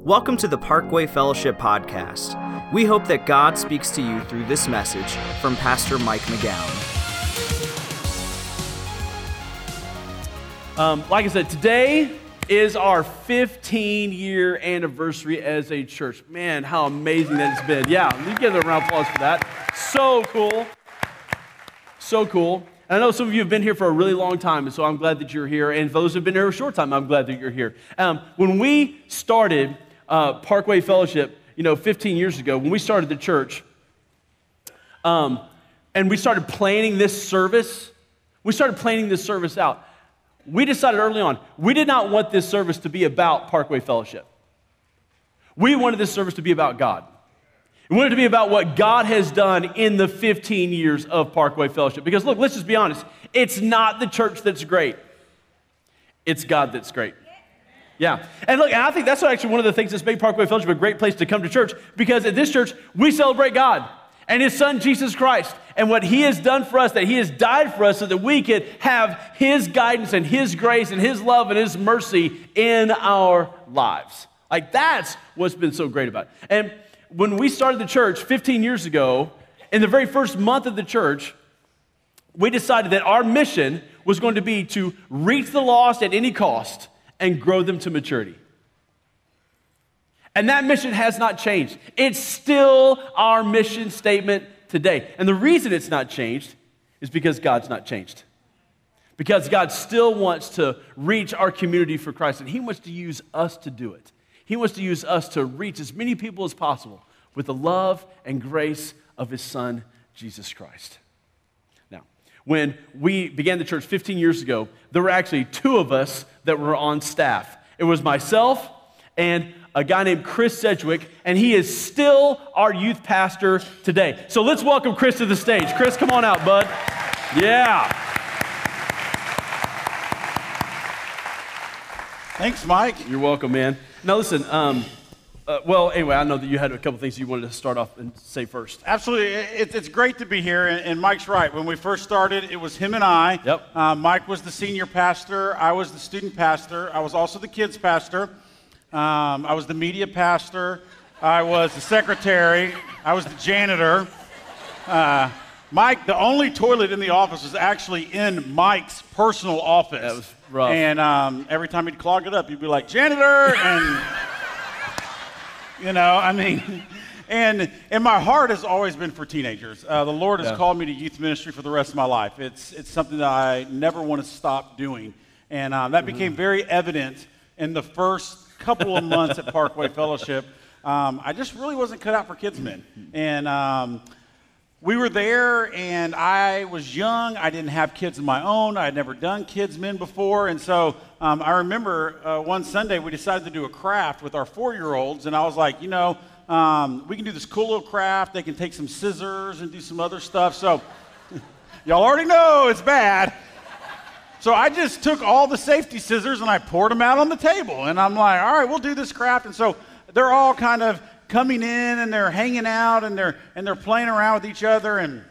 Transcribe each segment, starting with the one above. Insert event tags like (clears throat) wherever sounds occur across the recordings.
Welcome to the Parkway Fellowship Podcast. We hope that God speaks to you through this message from Pastor Mike McGowan. Um, like I said, today is our 15 year anniversary as a church. Man, how amazing that it's been. Yeah, you give a round of applause for that. So cool. So cool. I know some of you have been here for a really long time, and so I'm glad that you're here. And those who have been here a short time, I'm glad that you're here. Um, when we started uh, Parkway Fellowship, you know, 15 years ago, when we started the church, um, and we started planning this service, we started planning this service out. We decided early on, we did not want this service to be about Parkway Fellowship. We wanted this service to be about God. We wanted it to be about what God has done in the 15 years of Parkway Fellowship. Because look, let's just be honest. It's not the church that's great, it's God that's great. Yeah. And look, and I think that's actually one of the things that's made Parkway Fellowship a great place to come to church because at this church, we celebrate God and His Son, Jesus Christ, and what He has done for us, that He has died for us so that we could have His guidance and His grace and His love and His mercy in our lives. Like, that's what's been so great about it. And when we started the church 15 years ago, in the very first month of the church, we decided that our mission was going to be to reach the lost at any cost and grow them to maturity. And that mission has not changed. It's still our mission statement today. And the reason it's not changed is because God's not changed. Because God still wants to reach our community for Christ, and He wants to use us to do it. He wants to use us to reach as many people as possible with the love and grace of His Son, Jesus Christ. When we began the church 15 years ago, there were actually two of us that were on staff. It was myself and a guy named Chris Sedgwick, and he is still our youth pastor today. So let's welcome Chris to the stage. Chris, come on out, bud. Yeah. Thanks, Mike. You're welcome, man. Now, listen, um, uh, well, anyway, I know that you had a couple things you wanted to start off and say first. Absolutely. It, it's great to be here, and, and, Mike's right. When we first started, it was him and I. Yep. Uh, Mike was the senior pastor, I was the student pastor, I was also the kids pastor, um, I was the media pastor, I was the secretary, I was the janitor. Uh, Mike, the only toilet in the office was actually in Mike's personal office. That was rough. And um, every time he'd clog it up, he'd be like, janitor, and, you know, I mean, and, and my heart has always been for teenagers. Uh, the Lord has Yeah. called me to youth ministry for the rest of my life. It's, it's something that I never want to stop doing. And um, that became very evident in the first couple of months at Parkway (laughs) Fellowship. Um, I just really wasn't cut out for kids men. And um, we were there, and I was young. I didn't have kids of my own. I had never done kids men before. And so um, I remember uh, one Sunday we decided to do a craft with our four year olds. And I was like, you know, um, we can do this cool little craft. They can take some scissors and do some other stuff. So (laughs) y'all already know it's bad. So I just took all the safety scissors and I poured them out on the table. And I'm like, all right, we'll do this craft. And so they're all kind of coming in and they're hanging out and they're and they're playing around with each other. And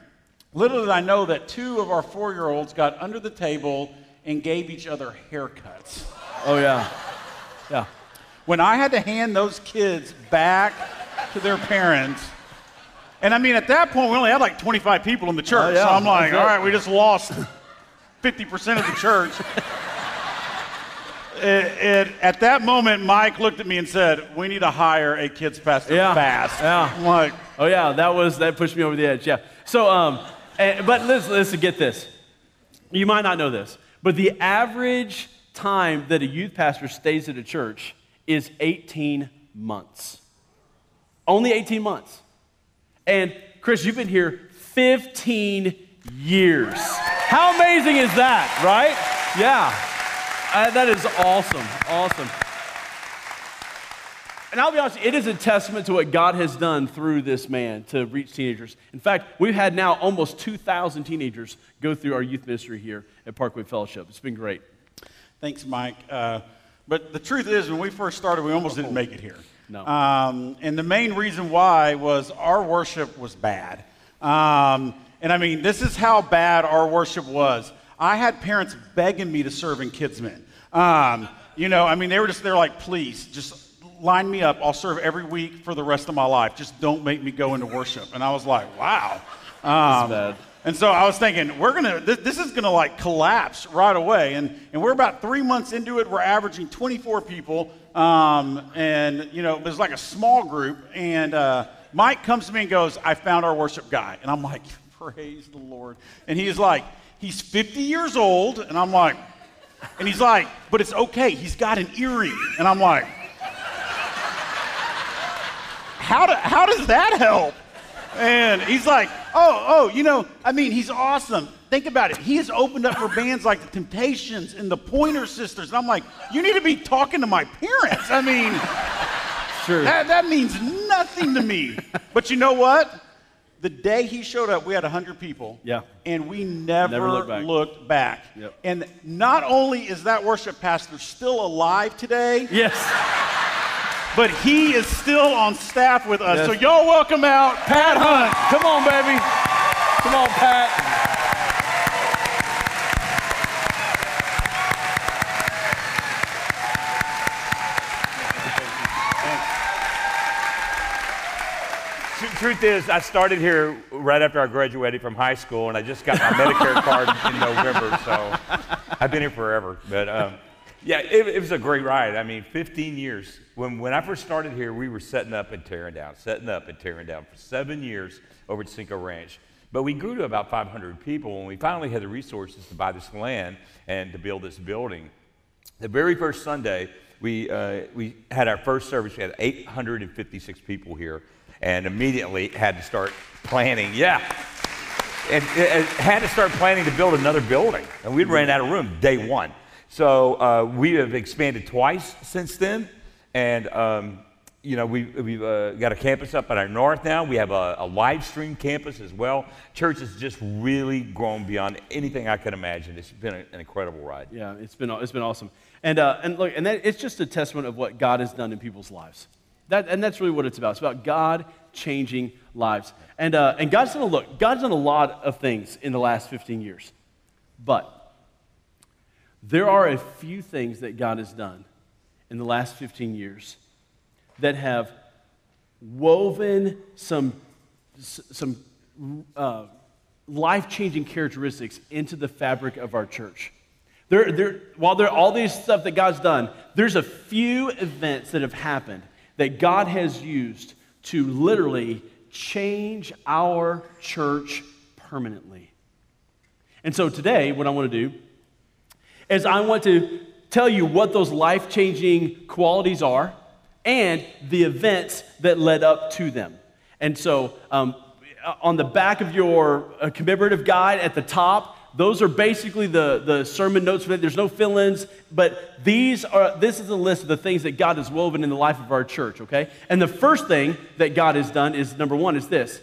little did I know that two of our four-year-olds got under the table and gave each other haircuts. Oh, yeah. Yeah. When I had to hand those kids back to their parents, and I mean at that point we only had like 25 people in the oh, church. Oh, yeah. So I'm like, all right, we just lost 50% of the church. It- it- at that moment, Mike looked at me and said, "We need to hire a kids pastor Yeah. fast." Yeah. I'm like, Oh yeah, that was that pushed me over the edge. Yeah. So, um, and, but listen, listen, get this. You might not know this, but the average time that a youth pastor stays at a church is 18 months. Only 18 months. And Chris, you've been here 15 years. How amazing is that, right? Yeah. Uh, that is awesome. Awesome. And I'll be honest, it is a testament to what God has done through this man to reach teenagers. In fact, we've had now almost 2,000 teenagers go through our youth ministry here at Parkway Fellowship. It's been great. "Thanks, Mike." Uh, but the truth is, when we first started, we almost didn't make it here. No. Um, and the main reason why was our worship was bad. Um, and I mean, this is how bad our worship was. I had parents begging me to serve in kids' men. Um, you know, I mean, they were just, they're like, please, just line me up. I'll serve every week for the rest of my life. Just don't make me go into worship. And I was like, wow. Um, bad. and so I was thinking, we're gonna, this, this is gonna like collapse right away. And, and we're about three months into it. We're averaging 24 people. Um, and, you know, it was like a small group. And uh, Mike comes to me and goes, I found our worship guy. And I'm like, (laughs) praise the Lord. And he's like, he's 50 years old. And I'm like, and he's like, but it's okay. He's got an earring. And I'm like, how, do, how does that help? And he's like, oh, oh, you know, I mean, he's awesome. Think about it. He has opened up for bands like the Temptations and the Pointer Sisters. And I'm like, you need to be talking to my parents. I mean, Sure. that, that means nothing to me. But you know what? The day he showed up, we had 100 people. Yeah. And we never, Never looked back. looked back. Yep. And not only is that worship pastor still alive today, yes. but he is still on staff with us. Yes. So y'all welcome out Pat Hunt. Come on, baby. Come on, Pat. Truth is, I started here right after I graduated from high school, and I just got my Medicare (laughs) card in November, so I've been here forever. But um, yeah, it, it was a great ride. I mean, 15 years. When, when I first started here, we were setting up and tearing down, setting up and tearing down for seven years over at Cinco Ranch. But we grew to about 500 people, and we finally had the resources to buy this land and to build this building. The very first Sunday, we, uh, we had our first service. We had 856 people here and immediately had to start planning. Yeah. And, and had to start planning to build another building. And we'd ran out of room day one. So uh, we have expanded twice since then. And, um, you know, we, we've uh, got a campus up at our north now. We have a, a live stream campus as well. Church has just really grown beyond anything I could imagine. It's been an incredible ride. Yeah, it's been, it's been awesome. And, uh, and look, and that, it's just a testament of what God has done in people's lives. That, and that's really what it's about. It's about God changing lives. And, uh, and God's done a look, God's done a lot of things in the last 15 years. But there are a few things that God has done in the last 15 years that have woven some, some uh, life changing characteristics into the fabric of our church. There, there, while there are all these stuff that God's done, there's a few events that have happened that God has used to literally change our church permanently. And so today, what I want to do is I want to tell you what those life changing qualities are and the events that led up to them. And so, um, on the back of your uh, commemorative guide at the top, those are basically the, the sermon notes for that. There's no fill ins, but these are, this is a list of the things that God has woven in the life of our church, okay? And the first thing that God has done is number one is this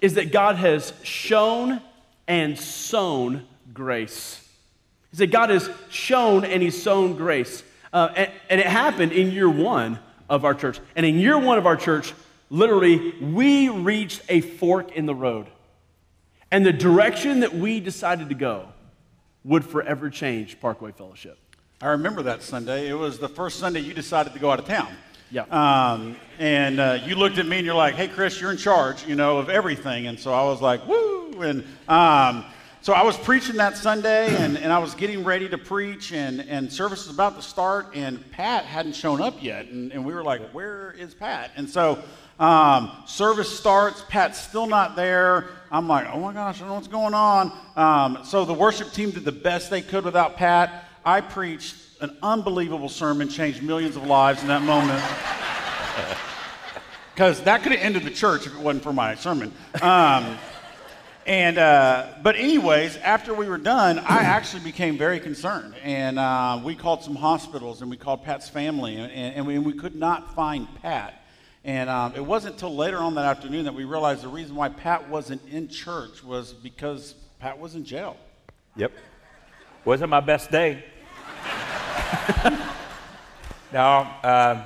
is that God has shown and sown grace. He said, God has shown and He's sown grace. Uh, and, and it happened in year one of our church. And in year one of our church, literally, we reached a fork in the road. And the direction that we decided to go would forever change Parkway Fellowship. I remember that Sunday. It was the first Sunday you decided to go out of town. Yeah. Um, and uh, you looked at me and you're like, "Hey, Chris, you're in charge, you know, of everything." And so I was like, "Woo!" And um, so I was preaching that Sunday, and, and I was getting ready to preach, and, and service was about to start, and Pat hadn't shown up yet, and, and we were like, "Where is Pat?" And so um, service starts, Pat's still not there. I'm like, "Oh my gosh, I don't know what's going on." Um, so the worship team did the best they could without Pat. I preached an unbelievable sermon, changed millions of lives in that moment. (laughs) Because that could have ended the church if it wasn't for my sermon. Um, and uh, but anyways, after we were done, I actually became very concerned, and uh, we called some hospitals, and we called Pat's family, and, and, we, and we could not find Pat. And um, it wasn't until later on that afternoon that we realized the reason why Pat wasn't in church was because Pat was in jail. Yep. Wasn't my best day. (laughs) now, um,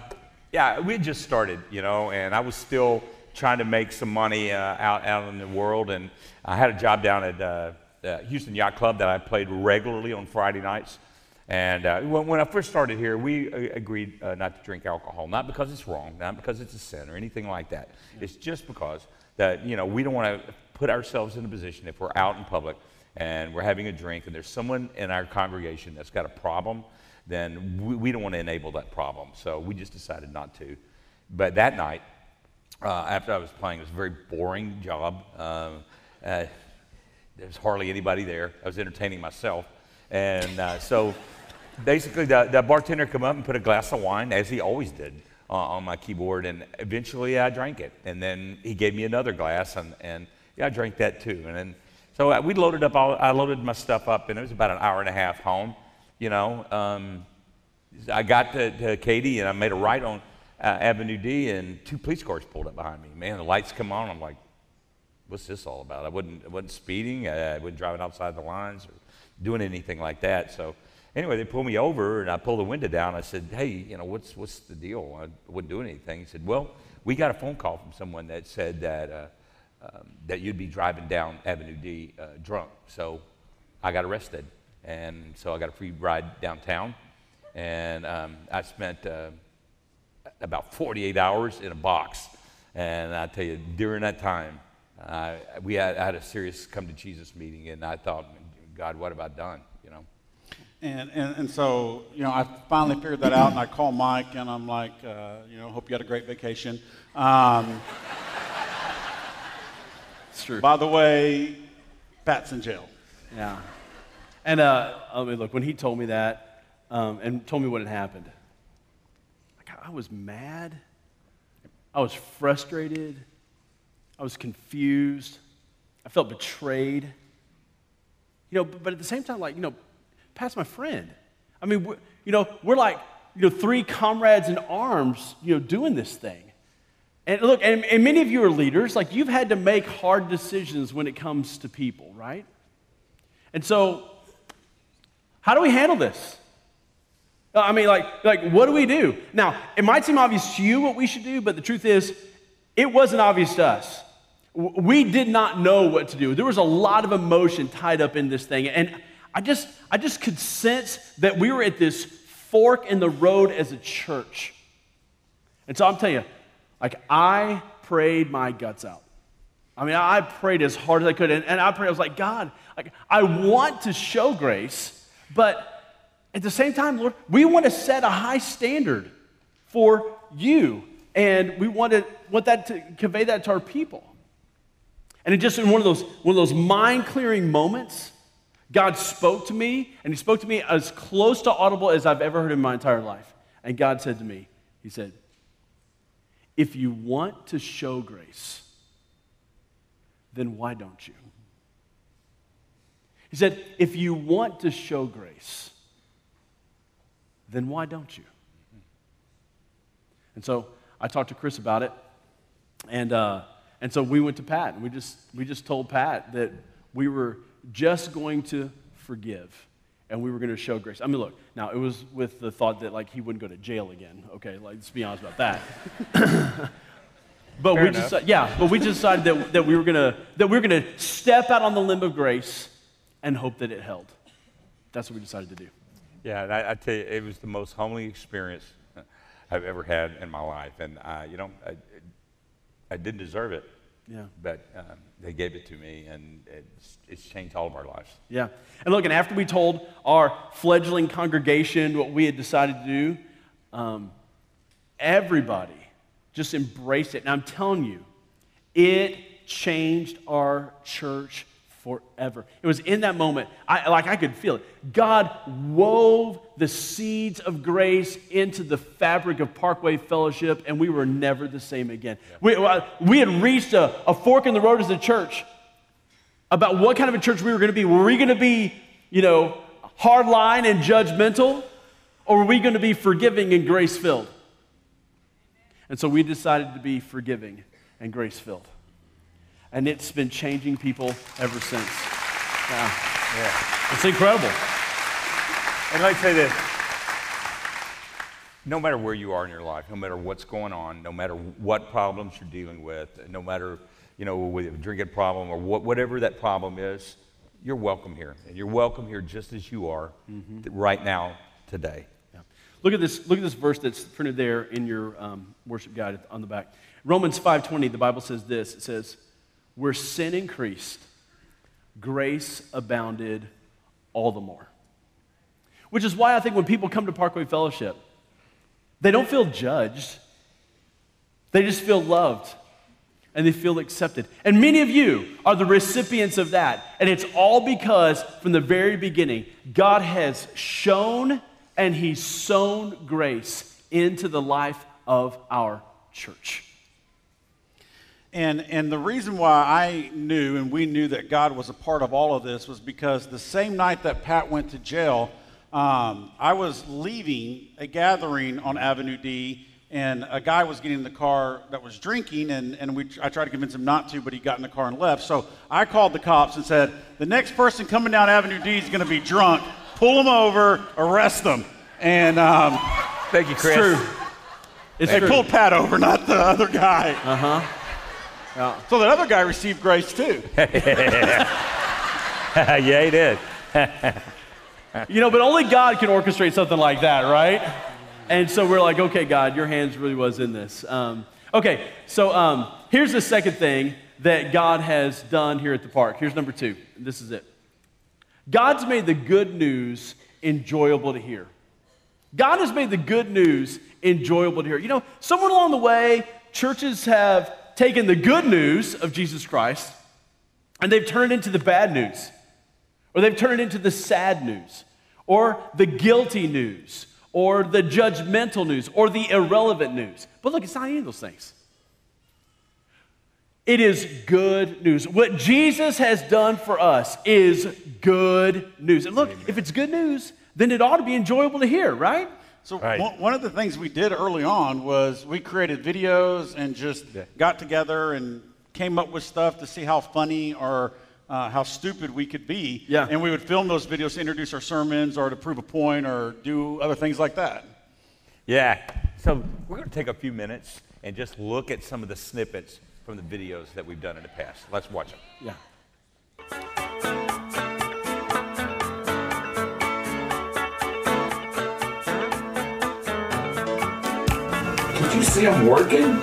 yeah, we had just started, you know, and I was still trying to make some money uh, out, out in the world. And I had a job down at uh, uh, Houston Yacht Club that I played regularly on Friday nights. And uh, when, when I first started here, we uh, agreed uh, not to drink alcohol, not because it's wrong, not because it's a sin or anything like that. It's just because that you know we don't want to put ourselves in a position if we're out in public and we're having a drink and there's someone in our congregation that's got a problem, then we, we don't want to enable that problem. So we just decided not to. But that night, uh, after I was playing, it was a very boring job. Uh, there was hardly anybody there. I was entertaining myself. And uh, so basically, the, the, bartender come up and put a glass of wine, as he always did, uh, on my keyboard. And eventually I drank it. And then he gave me another glass, and, and yeah, I drank that too. And then, so uh, we loaded up all, I loaded my stuff up, and it was about an hour and a half home. You know, um, I got to, to, Katy, and I made a right on uh, Avenue D, and two police cars pulled up behind me. Man, the lights come on. I'm like, what's this all about? I wasn't, I wasn't speeding. I, wasn't driving outside the lines or doing anything like that. So anyway, they pulled me over, and I pulled the window down. I said, hey, you know, what's, what's the deal? I wouldn't do anything. He said, well, we got a phone call from someone that said that uh, um, that you'd be driving down Avenue D uh, drunk. So I got arrested. And so I got a free ride downtown. And um, I spent uh, about 48 hours in a box. And I tell you, during that time, uh, we had, I had a serious come to Jesus meeting. And I thought, God, what have I done? You know? And, and, and so, you know, I finally figured that out. And I called Mike and I'm like, uh, you know, hope you had a great vacation. Um, it's true. By the way, Pat's in jail. Yeah. And uh, I mean, look, when he told me that um, and told me what had happened, like, I was mad. I was frustrated. I was confused. I felt betrayed. You know, but at the same time, like, you know, Pat's my friend. I mean, you know, we're like, you know, three comrades in arms, you know, doing this thing. And look, and, and many of you are leaders, like you've had to make hard decisions when it comes to people, right? And so, how do we handle this? Uh, I mean, like, like, what do we do? Now, it might seem obvious to you what we should do, but the truth is, it wasn't obvious to us. We did not know what to do. There was a lot of emotion tied up in this thing. And I just, I just could sense that we were at this fork in the road as a church. And so I'm telling you, like, I prayed my guts out. I mean, I prayed as hard as I could. And, and I prayed, I was like, God, like, I want to show grace, but at the same time, Lord, we want to set a high standard for you. And we want, to, want that to convey that to our people. And it just in one of those, one of those mind clearing moments, God spoke to me, and He spoke to me as close to audible as I've ever heard in my entire life. And God said to me, He said, if you want to show grace, then why don't you? He said, if you want to show grace, then why don't you? And so I talked to Chris about it, and, uh, and so we went to Pat, and we just, we just told Pat that we were just going to forgive and we were going to show grace. I mean, look, now it was with the thought that like he wouldn't go to jail again. Okay, like, let's be honest about that. (laughs) but Fair we just yeah, but we decided that, that we were gonna that we were gonna step out on the limb of grace and hope that it held. That's what we decided to do. Yeah, and I, I tell you, it was the most humbling experience I've ever had in my life, and uh, you know, I, I didn't deserve it. Yeah. But um, they gave it to me, and it's, it's changed all of our lives. Yeah. And look, and after we told our fledgling congregation what we had decided to do, um, everybody just embraced it. And I'm telling you, it changed our church forever. It was in that moment, I, like I could feel it. God wove the seeds of grace into the fabric of Parkway Fellowship, and we were never the same again. We, we had reached a, a fork in the road as a church about what kind of a church we were going to be. Were we going to be, you know, hardline and judgmental, or were we going to be forgiving and grace filled? And so we decided to be forgiving and grace filled and it's been changing people ever since. Yeah. yeah. It's incredible. And let me say this no matter where you are in your life, no matter what's going on, no matter what problems you're dealing with, no matter, you know, with a drinking problem or what, whatever that problem is, you're welcome here. And you're welcome here just as you are right now, today. Yeah. Look at this. Look at this verse that's printed there in your um, worship guide on the back. Romans 5:20. The Bible says this. It says, "Where sin increased, grace abounded all the more." Which is why I think when people come to Parkway Fellowship, they don't feel judged. They just feel loved and they feel accepted. And many of you are the recipients of that. And it's all because from the very beginning, God has shown and He's sown grace into the life of our church. And, and the reason why I knew and we knew that God was a part of all of this was because the same night that Pat went to jail, um, I was leaving a gathering on Avenue D, and a guy was getting in the car that was drinking, and, and we, I tried to convince him not to, but he got in the car and left. So I called the cops and said, The next person coming down Avenue D is going to be drunk. Pull him over, arrest them. And um, Thank you, Chris. True. It's they true. pulled Pat over, not the other guy. Uh huh. Yeah. So that other guy received grace too. (laughs) yeah, he did. (laughs) You know, but only God can orchestrate something like that, right? And so we're like, okay, God, your hands really was in this. Um, okay, so um, here's the second thing that God has done here at the park. Here's number two. This is it. God's made the good news enjoyable to hear. God has made the good news enjoyable to hear. You know, somewhere along the way, churches have taken the good news of Jesus Christ and they've turned it into the bad news, or they've turned it into the sad news, or the guilty news, or the judgmental news, or the irrelevant news. But look, it's not any of those things. It is good news. What Jesus has done for us is good news. And look, if it's good news, then it ought to be enjoyable to hear, right? So Right. one, one of the things we did early on was we created videos and just got together and came up with stuff to see how funny or uh, how stupid we could be. Yeah. And we would film those videos to introduce our sermons or to prove a point or do other things like that. Yeah. So we're going to take a few minutes and just look at some of the snippets from the videos that we've done in the past. Let's watch them. Yeah. You see him working?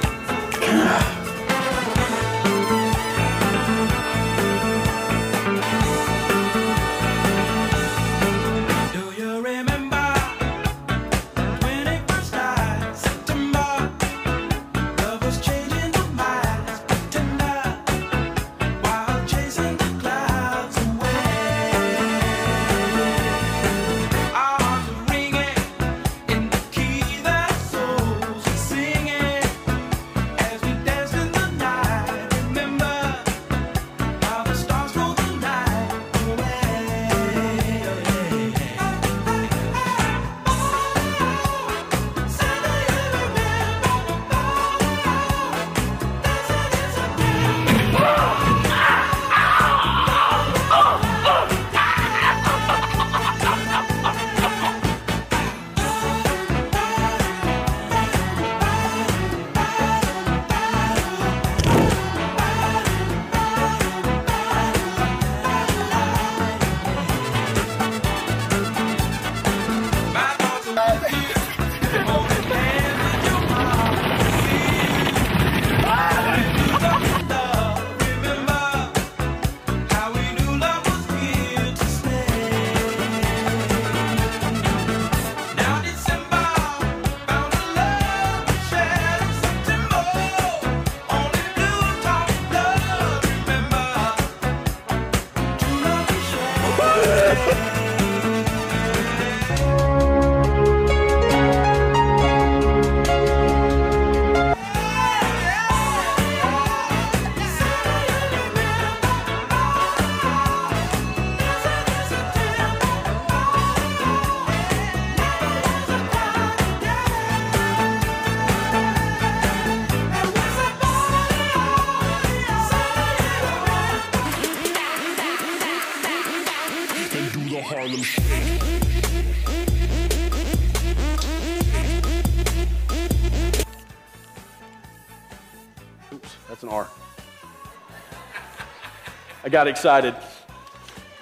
Got excited.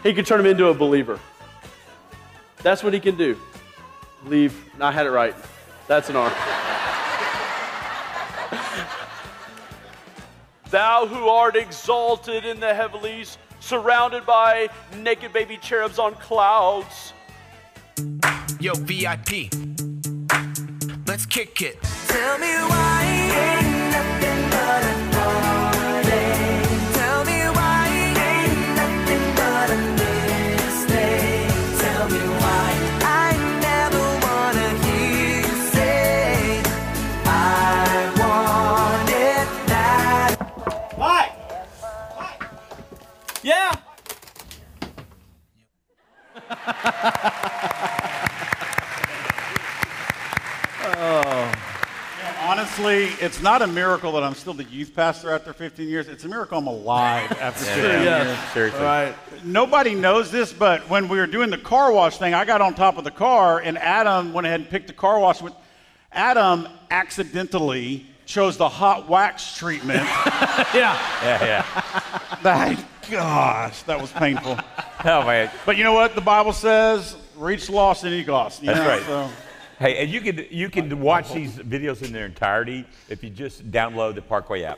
He could turn him into a believer. That's what he can do. Leave. I had it right. That's an R. (laughs) Thou who art exalted in the heavenlies, surrounded by naked baby cherubs on clouds. Yo, VIP. Let's kick it. Tell me why Oh. Honestly, it's not a miracle that I'm still the youth pastor after 15 years. It's a miracle I'm alive (laughs) after 15 years. Yeah. Seriously. All right. Nobody knows this, but when we were doing the car wash thing, I got on top of the car, and Adam went ahead and picked the car wash. With Adam accidentally chose the hot wax treatment. (laughs) Yeah. Yeah, yeah. (laughs) that, gosh, that was painful. (laughs) Oh, man. But you know what? The Bible says, "Reach lost and you lost." That's know, right. so- Hey, and you can you can watch these videos in their entirety if you just download the Parkway app.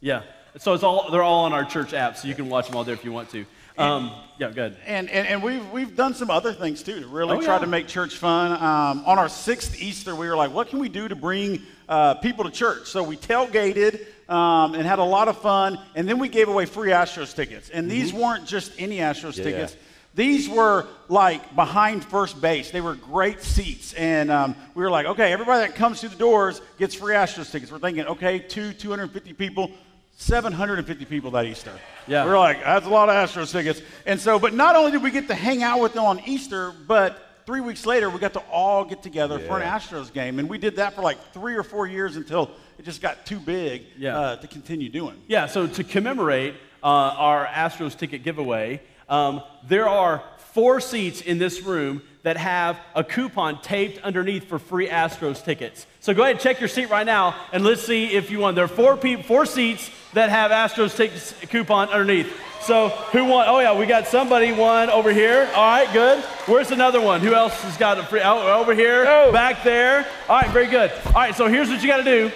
Yeah. So it's all they're all on our church app, so you can watch them all there if you want to. Um, yeah, good. And, and, and we've, we've done some other things too to really Oh, try yeah. to make church fun. Um, on our sixth Easter, we were like, what can we do to bring uh, people to church? So we tailgated um, and had a lot of fun. And then we gave away free Astros tickets. And these Mm-hmm. weren't just any Astros Yeah. tickets. These were like behind first base. They were great seats. And um, we were like, okay, everybody that comes through the doors gets free Astros tickets. We're thinking, okay, two, 250 people, 750 people that Easter. Yeah. We're like, that's a lot of Astros tickets. And so, but not only did we get to hang out with them on Easter, but three weeks later, we got to all get together for an Astros game. And we did that for like three or four years until it just got too big Yeah. uh, to continue doing. Yeah, so to commemorate uh, our Astros ticket giveaway, um, there are four seats in this room that have a coupon taped underneath for free Astros tickets. So go ahead and check your seat right now, and let's see if you won. There are four people, four seats that have Astros tickets coupon underneath. So who won? Oh yeah, we got somebody won over here. All right, good. Where's another one? Who else has got a free? Oh, over here, Oh. back there. All right, very good. All right, so here's what you got to do.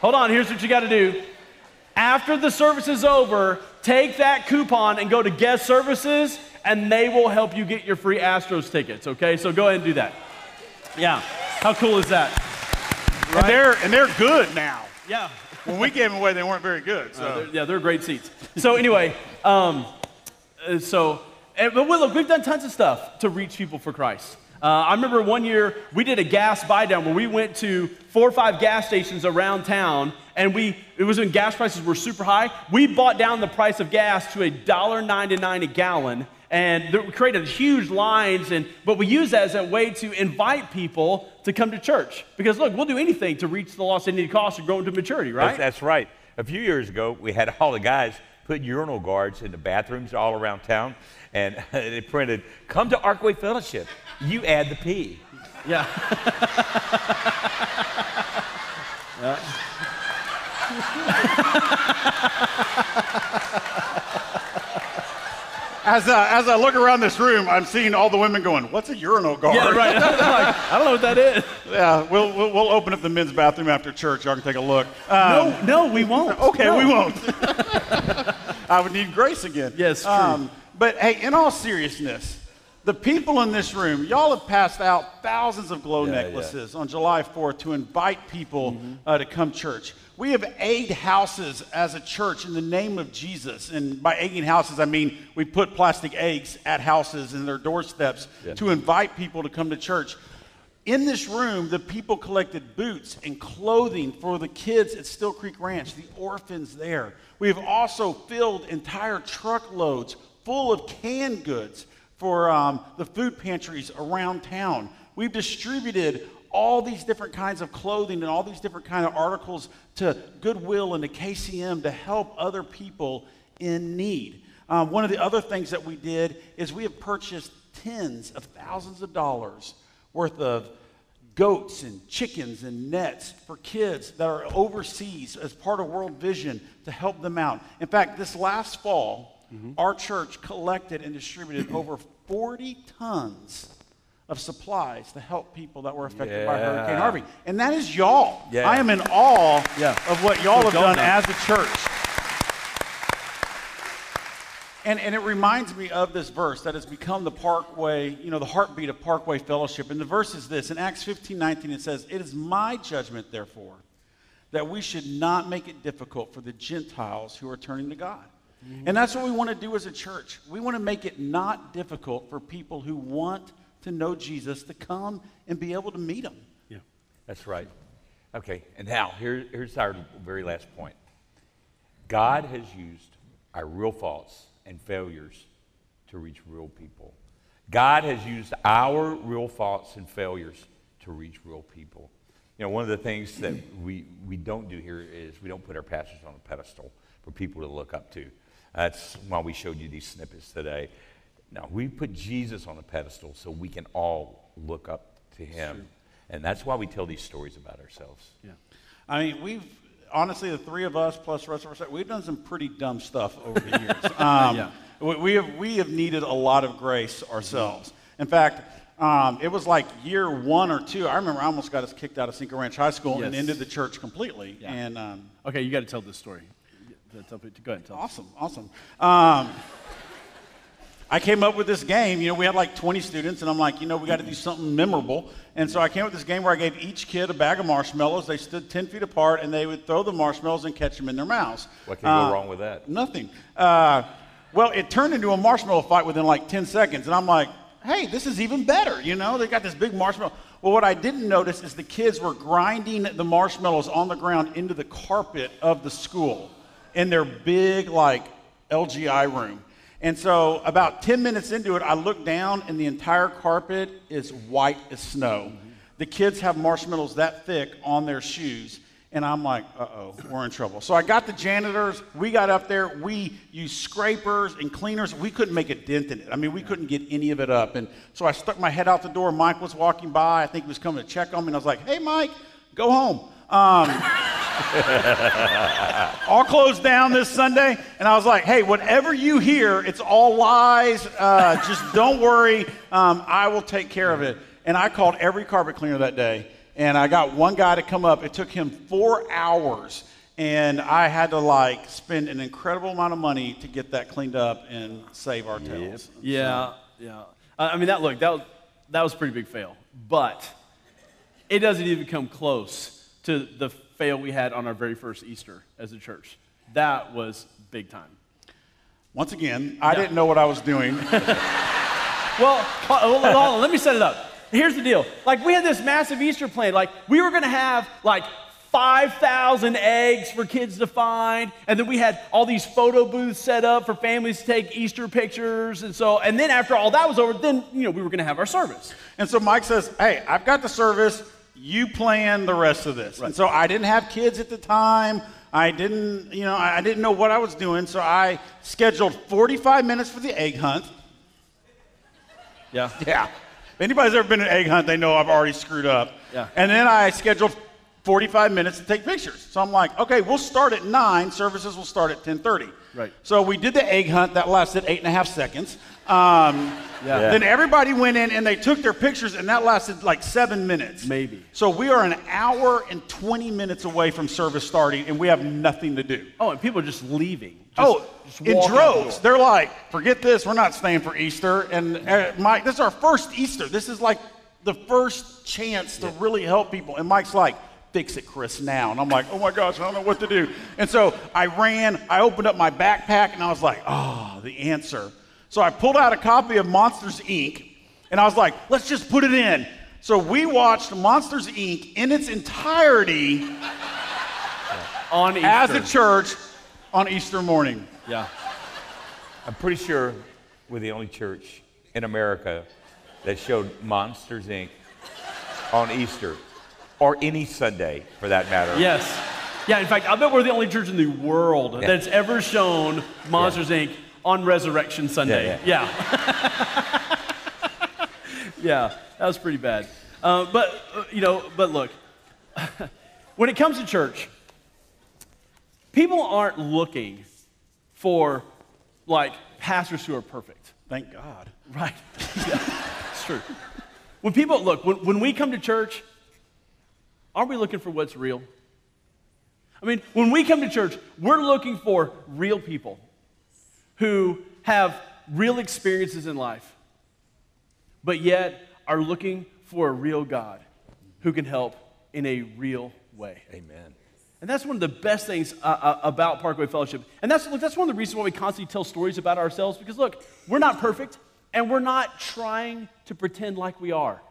Hold on. Here's what you got to do. After the service is over, take that coupon and go to guest services, and they will help you get your free Astros tickets. Okay, so go ahead and do that. Yeah, how cool is that? Right? And they're and they're good now. Yeah, When we gave them away, they weren't very good. So. Uh, they're- yeah, they're great seats. So anyway, um, uh, so and, but we- look, we've done tons of stuff to reach people for Christ. Uh, I remember one year we did a gas buy down where we went to four or five gas stations around town, and we it was when gas prices were super high. We bought down the price of gas to a dollar ninety nine a gallon, and we created huge lines. And but we use that as a way to invite people to come to church because look, we'll do anything to reach the lost and needy cost of growing to maturity, right? That's, that's right. A few years ago, we had all the guys put urinal guards in the bathrooms all around town, and (laughs) they printed, "Come to Arkway Fellowship. You add the P." Yeah. (laughs) (laughs) As, uh, as I look around this room, I'm seeing all the women going, "What's a urinal guard?" Yeah, right. (laughs) (laughs) Like, I don't know what that is. Yeah, we'll, we'll, we'll open up the men's bathroom after church. Y'all can take a look. Um, no, no, we (laughs) won't. Okay, No. we won't. I would need grace again. Yes, true. but hey, in all seriousness, the people in this room, y'all have passed out thousands of glow Yeah, yeah. necklaces on July 4th to invite people Mm-hmm. uh, to come church. We have aid houses as a church in the name of Jesus. And by egging houses, I mean we put plastic eggs at houses and their doorsteps to invite people to come to church. In this room, the people collected boots and clothing for the kids at Still Creek Ranch, the orphans there. We have also filled entire truckloads full of canned goods for um, the food pantries around town. We've distributed all these different kinds of clothing and all these different kind of articles to Goodwill and to KCM to help other people in need. Um, one of the other things that we did is we have purchased tens of thousands of dollars worth of goats and chickens and nets for kids that are overseas as part of World Vision to help them out. In fact, this last fall, our church collected and distributed over 40 tons of supplies to help people that were affected by Hurricane Harvey. And that is y'all. Yeah. I am in awe Yeah. of what y'all have done done. as a church. And, and it reminds me of this verse that has become the Parkway, you know, the heartbeat of Parkway Fellowship. And the verse is this in Acts 15 19, it says, It is my judgment, therefore, that we should not make it difficult for the Gentiles who are turning to God. And that's what we want to do as a church. We want to make it not difficult for people who want to know Jesus to come and be able to meet him. Yeah, that's right. Okay, and now here, here's our very last point. God has used our real faults and failures to reach real people. God has used our real faults and failures to reach real people. You know, one of the things that (clears throat) we, we don't do here is we don't put our pastors on a pedestal for people to look up to. That's why we showed you these snippets today. No, we put Jesus on a pedestal so we can all look up to him. And that's why we tell these stories about ourselves. Yeah. I mean, we've honestly the three of us plus the rest of our set—we've done some pretty dumb stuff over the years. (laughs) Um, Yeah. we, we have we have needed a lot of grace ourselves. In fact, um, it was like year one or two. I remember I almost got us kicked out of Cinco Ranch High School and Yes. ended the church completely. Yeah. And um, Okay, you got to tell this story. Tell- tell- Go ahead, and tell. Awesome, awesome. I came up with this game. You know, we had like 20 students, and I'm like, you know, we got to do something memorable. And so I came up with this game where I gave each kid a bag of marshmallows. They stood 10 feet apart, and they would throw the marshmallows and catch them in their mouths. What can go wrong with that? Nothing. Uh, well, it turned into a marshmallow fight within like 10 seconds, and I'm like, hey, this is even better. You know, they got this big marshmallow. Well, what I didn't notice is the kids were grinding the marshmallows on the ground into the carpet of the school in their big, like, LGI room. And so, about 10 minutes into it, I look down, and the entire carpet is white as snow. The kids have marshmallows that thick on their shoes. And I'm like, uh oh, we're in trouble. So I got the janitors. We got up there. We used scrapers and cleaners. We couldn't make a dent in it. I mean, we couldn't get any of it up. And so I stuck my head out the door. Mike was walking by. I think he was coming to check on me. And I was like, hey, Mike, go home. Um, all closed down this Sunday. And I was like, hey, whatever you hear, it's all lies. Uh, just don't worry. Um, I will take care of it. And I called every carpet cleaner that day. And I got one guy to come up. It took him four hours. And I had to like spend an incredible amount of money to get that cleaned up and save our tails. Yeah, yeah. I I mean, that look, that was, that was a pretty big fail. But it doesn't even come close to the fail we had on our very first Easter as a church. That was big time. Once again, I didn't know what I was doing. (laughs) Well, hold hold on, hold on, let me set it up. Here's the deal. Like, we had this massive Easter plan. Like, we were going to have, like, 5,000 eggs for kids to find. And then we had all these photo booths set up for families to take Easter pictures. And so, and then after all that was over, then, you know, we were going to have our service. And so Mike says, Hey, I've got the service. You plan the rest of this. And so I didn't have kids at the time. I didn't, you know, I didn't know what I was doing. So I scheduled 45 minutes for the egg hunt. Yeah. Yeah. If anybody's ever been to an egg hunt, they know I've already screwed up. Yeah. And then I scheduled 45 minutes to take pictures. So I'm like, okay, we'll start at 9. Services will start at 10.30. Right. So we did the egg hunt. That lasted eight and a half seconds. Um, Yeah. Then everybody went in and they took their pictures, and that lasted like seven minutes. Maybe. So we are an hour and 20 minutes away from service starting, and we have nothing to do. Oh, and people are just leaving. Just, oh, just in droves. They're like, forget this. We're not staying for Easter. And uh, Mike, this is our first Easter. This is like the first chance to really help people. And Mike's like, fix it, Chris, now. And I'm like, oh my gosh, I don't know what to do. And so I ran, I opened up my backpack, and I was like, oh, the answer. So I pulled out a copy of Monsters, Inc., and I was like, let's just put it in. So we watched Monsters, Inc. in its entirety on Easter. as a church on Easter morning. Yeah. I'm pretty sure we're the only church in America that showed Monsters Inc. on Easter or any Sunday for that matter. Yes. Yeah, in fact, I bet we're the only church in the world that's ever shown Monsters Inc. on Resurrection Sunday. Yeah. (laughs) Yeah, that was pretty bad. Uh, but, uh, you know, but look, (laughs) when it comes to church, people aren't looking for like pastors who are perfect. Thank God. Right. (laughs) yeah, it's true. When people, look, when, when we come to church, aren't we looking for what's real? I mean, when we come to church, we're looking for real people who have real experiences in life, but yet are looking for a real God who can help in a real way. Amen. And that's one of the best things uh, uh, about Parkway Fellowship. And that's, look, that's one of the reasons why we constantly tell stories about ourselves because, look, we're not perfect and we're not trying to pretend like we are.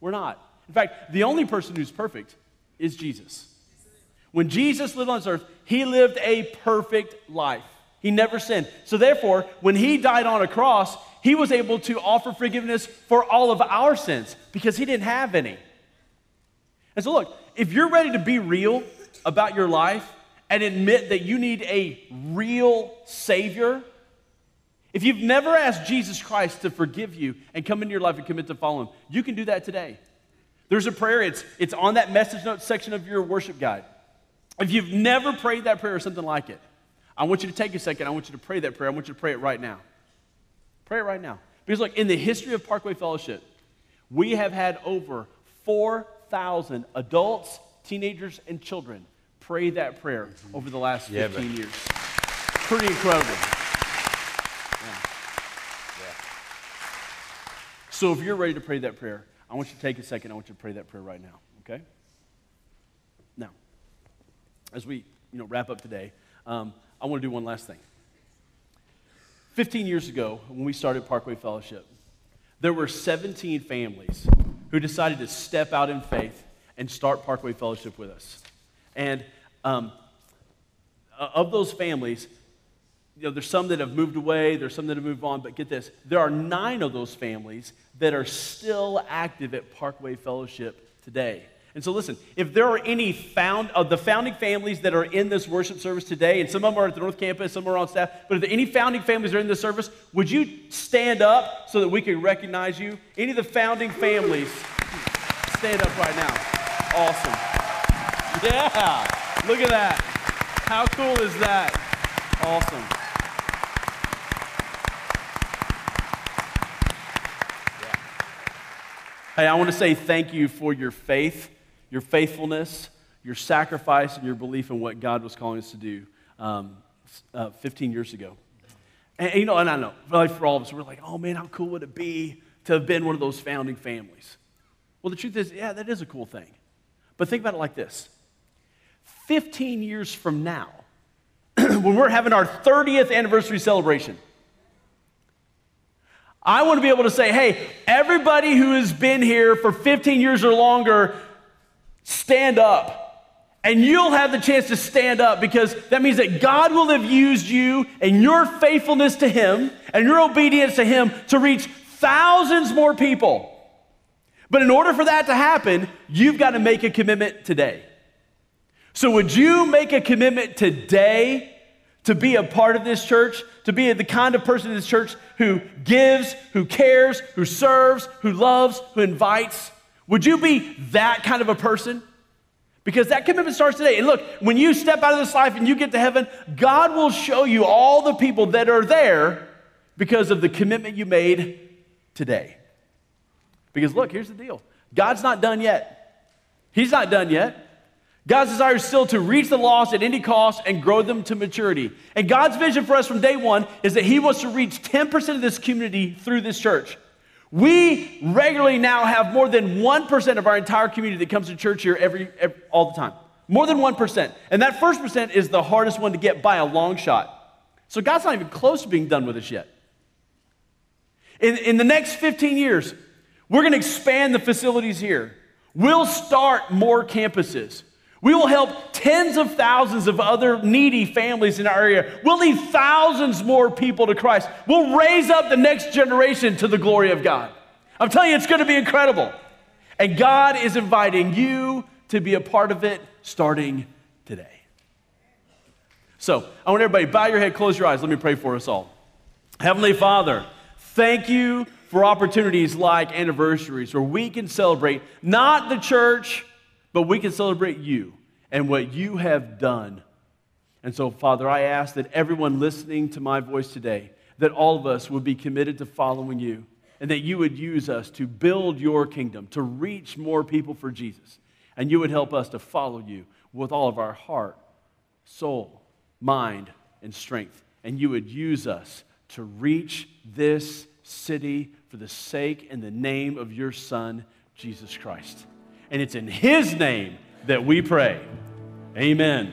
We're not. In fact, the only person who's perfect is Jesus. When Jesus lived on this earth, he lived a perfect life. He never sinned. So, therefore, when he died on a cross, he was able to offer forgiveness for all of our sins because he didn't have any. And so, look, if you're ready to be real about your life and admit that you need a real Savior, if you've never asked Jesus Christ to forgive you and come into your life and commit to follow Him, you can do that today. There's a prayer, it's, it's on that message notes section of your worship guide. If you've never prayed that prayer or something like it, I want you to take a second. I want you to pray that prayer. I want you to pray it right now. Pray it right now. Because, look, in the history of Parkway Fellowship, we have had over 4,000 adults, teenagers, and children pray that prayer over the last 15 Yeah, years. Pretty incredible. Yeah. So if you're ready to pray that prayer, I want you to take a second. I want you to pray that prayer right now, okay? Now, as we you know, wrap up today, um, I want to do one last thing. 15 years ago, when we started Parkway Fellowship, there were 17 families who decided to step out in faith and start Parkway Fellowship with us. And um, of those families, you know, there's some that have moved away, there's some that have moved on, but get this there are nine of those families that are still active at Parkway Fellowship today. And so, listen, if there are any found of the founding families that are in this worship service today, and some of them are at the North Campus, some are on staff, but if there are any founding families that are in this service, would you stand up so that we can recognize you? Any of the founding families, stand up right now. Awesome. Yeah, look at that. How cool is that? Awesome. Hey, I want to say thank you for your faith, your faithfulness, your sacrifice, and your belief in what God was calling us to do um, uh, 15 years ago. And, and, you know, and I know, like for all of us, we're like, oh man, how cool would it be to have been one of those founding families? Well, the truth is, yeah, that is a cool thing. But think about it like this 15 years from now, (clears throat) when we're having our 30th anniversary celebration, I want to be able to say, hey, everybody who has been here for 15 years or longer, stand up. And you'll have the chance to stand up because that means that God will have used you and your faithfulness to Him and your obedience to Him to reach thousands more people. But in order for that to happen, you've got to make a commitment today. So, would you make a commitment today to be a part of this church, to be the kind of person in this church who gives, who cares, who serves, who loves, who invites? Would you be that kind of a person? Because that commitment starts today. And look, when you step out of this life and you get to heaven, God will show you all the people that are there because of the commitment you made today. Because look, here's the deal God's not done yet. He's not done yet. God's desire is still to reach the lost at any cost and grow them to maturity. And God's vision for us from day one is that He wants to reach 10% of this community through this church. We regularly now have more than 1% of our entire community that comes to church here every, every all the time. More than 1%. And that first percent is the hardest one to get by a long shot. So God's not even close to being done with us yet. In, in the next 15 years, we're going to expand the facilities here. We'll start more campuses. We will help tens of thousands of other needy families in our area. We'll lead thousands more people to Christ. We'll raise up the next generation to the glory of God. I'm telling you, it's going to be incredible. And God is inviting you to be a part of it starting today. So I want everybody bow your head, close your eyes. Let me pray for us all. Heavenly Father, thank you for opportunities like anniversaries where we can celebrate not the church, but we can celebrate you and what you have done. And so, Father, I ask that everyone listening to my voice today, that all of us would be committed to following you, and that you would use us to build your kingdom, to reach more people for Jesus. And you would help us to follow you with all of our heart, soul, mind, and strength. And you would use us to reach this city for the sake and the name of your Son, Jesus Christ. And it's in His name that we pray. Amen.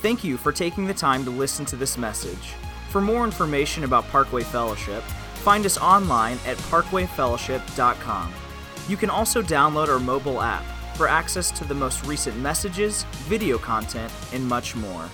Thank you for taking the time to listen to this message. For more information about Parkway Fellowship, find us online at parkwayfellowship.com. You can also download our mobile app for access to the most recent messages, video content, and much more.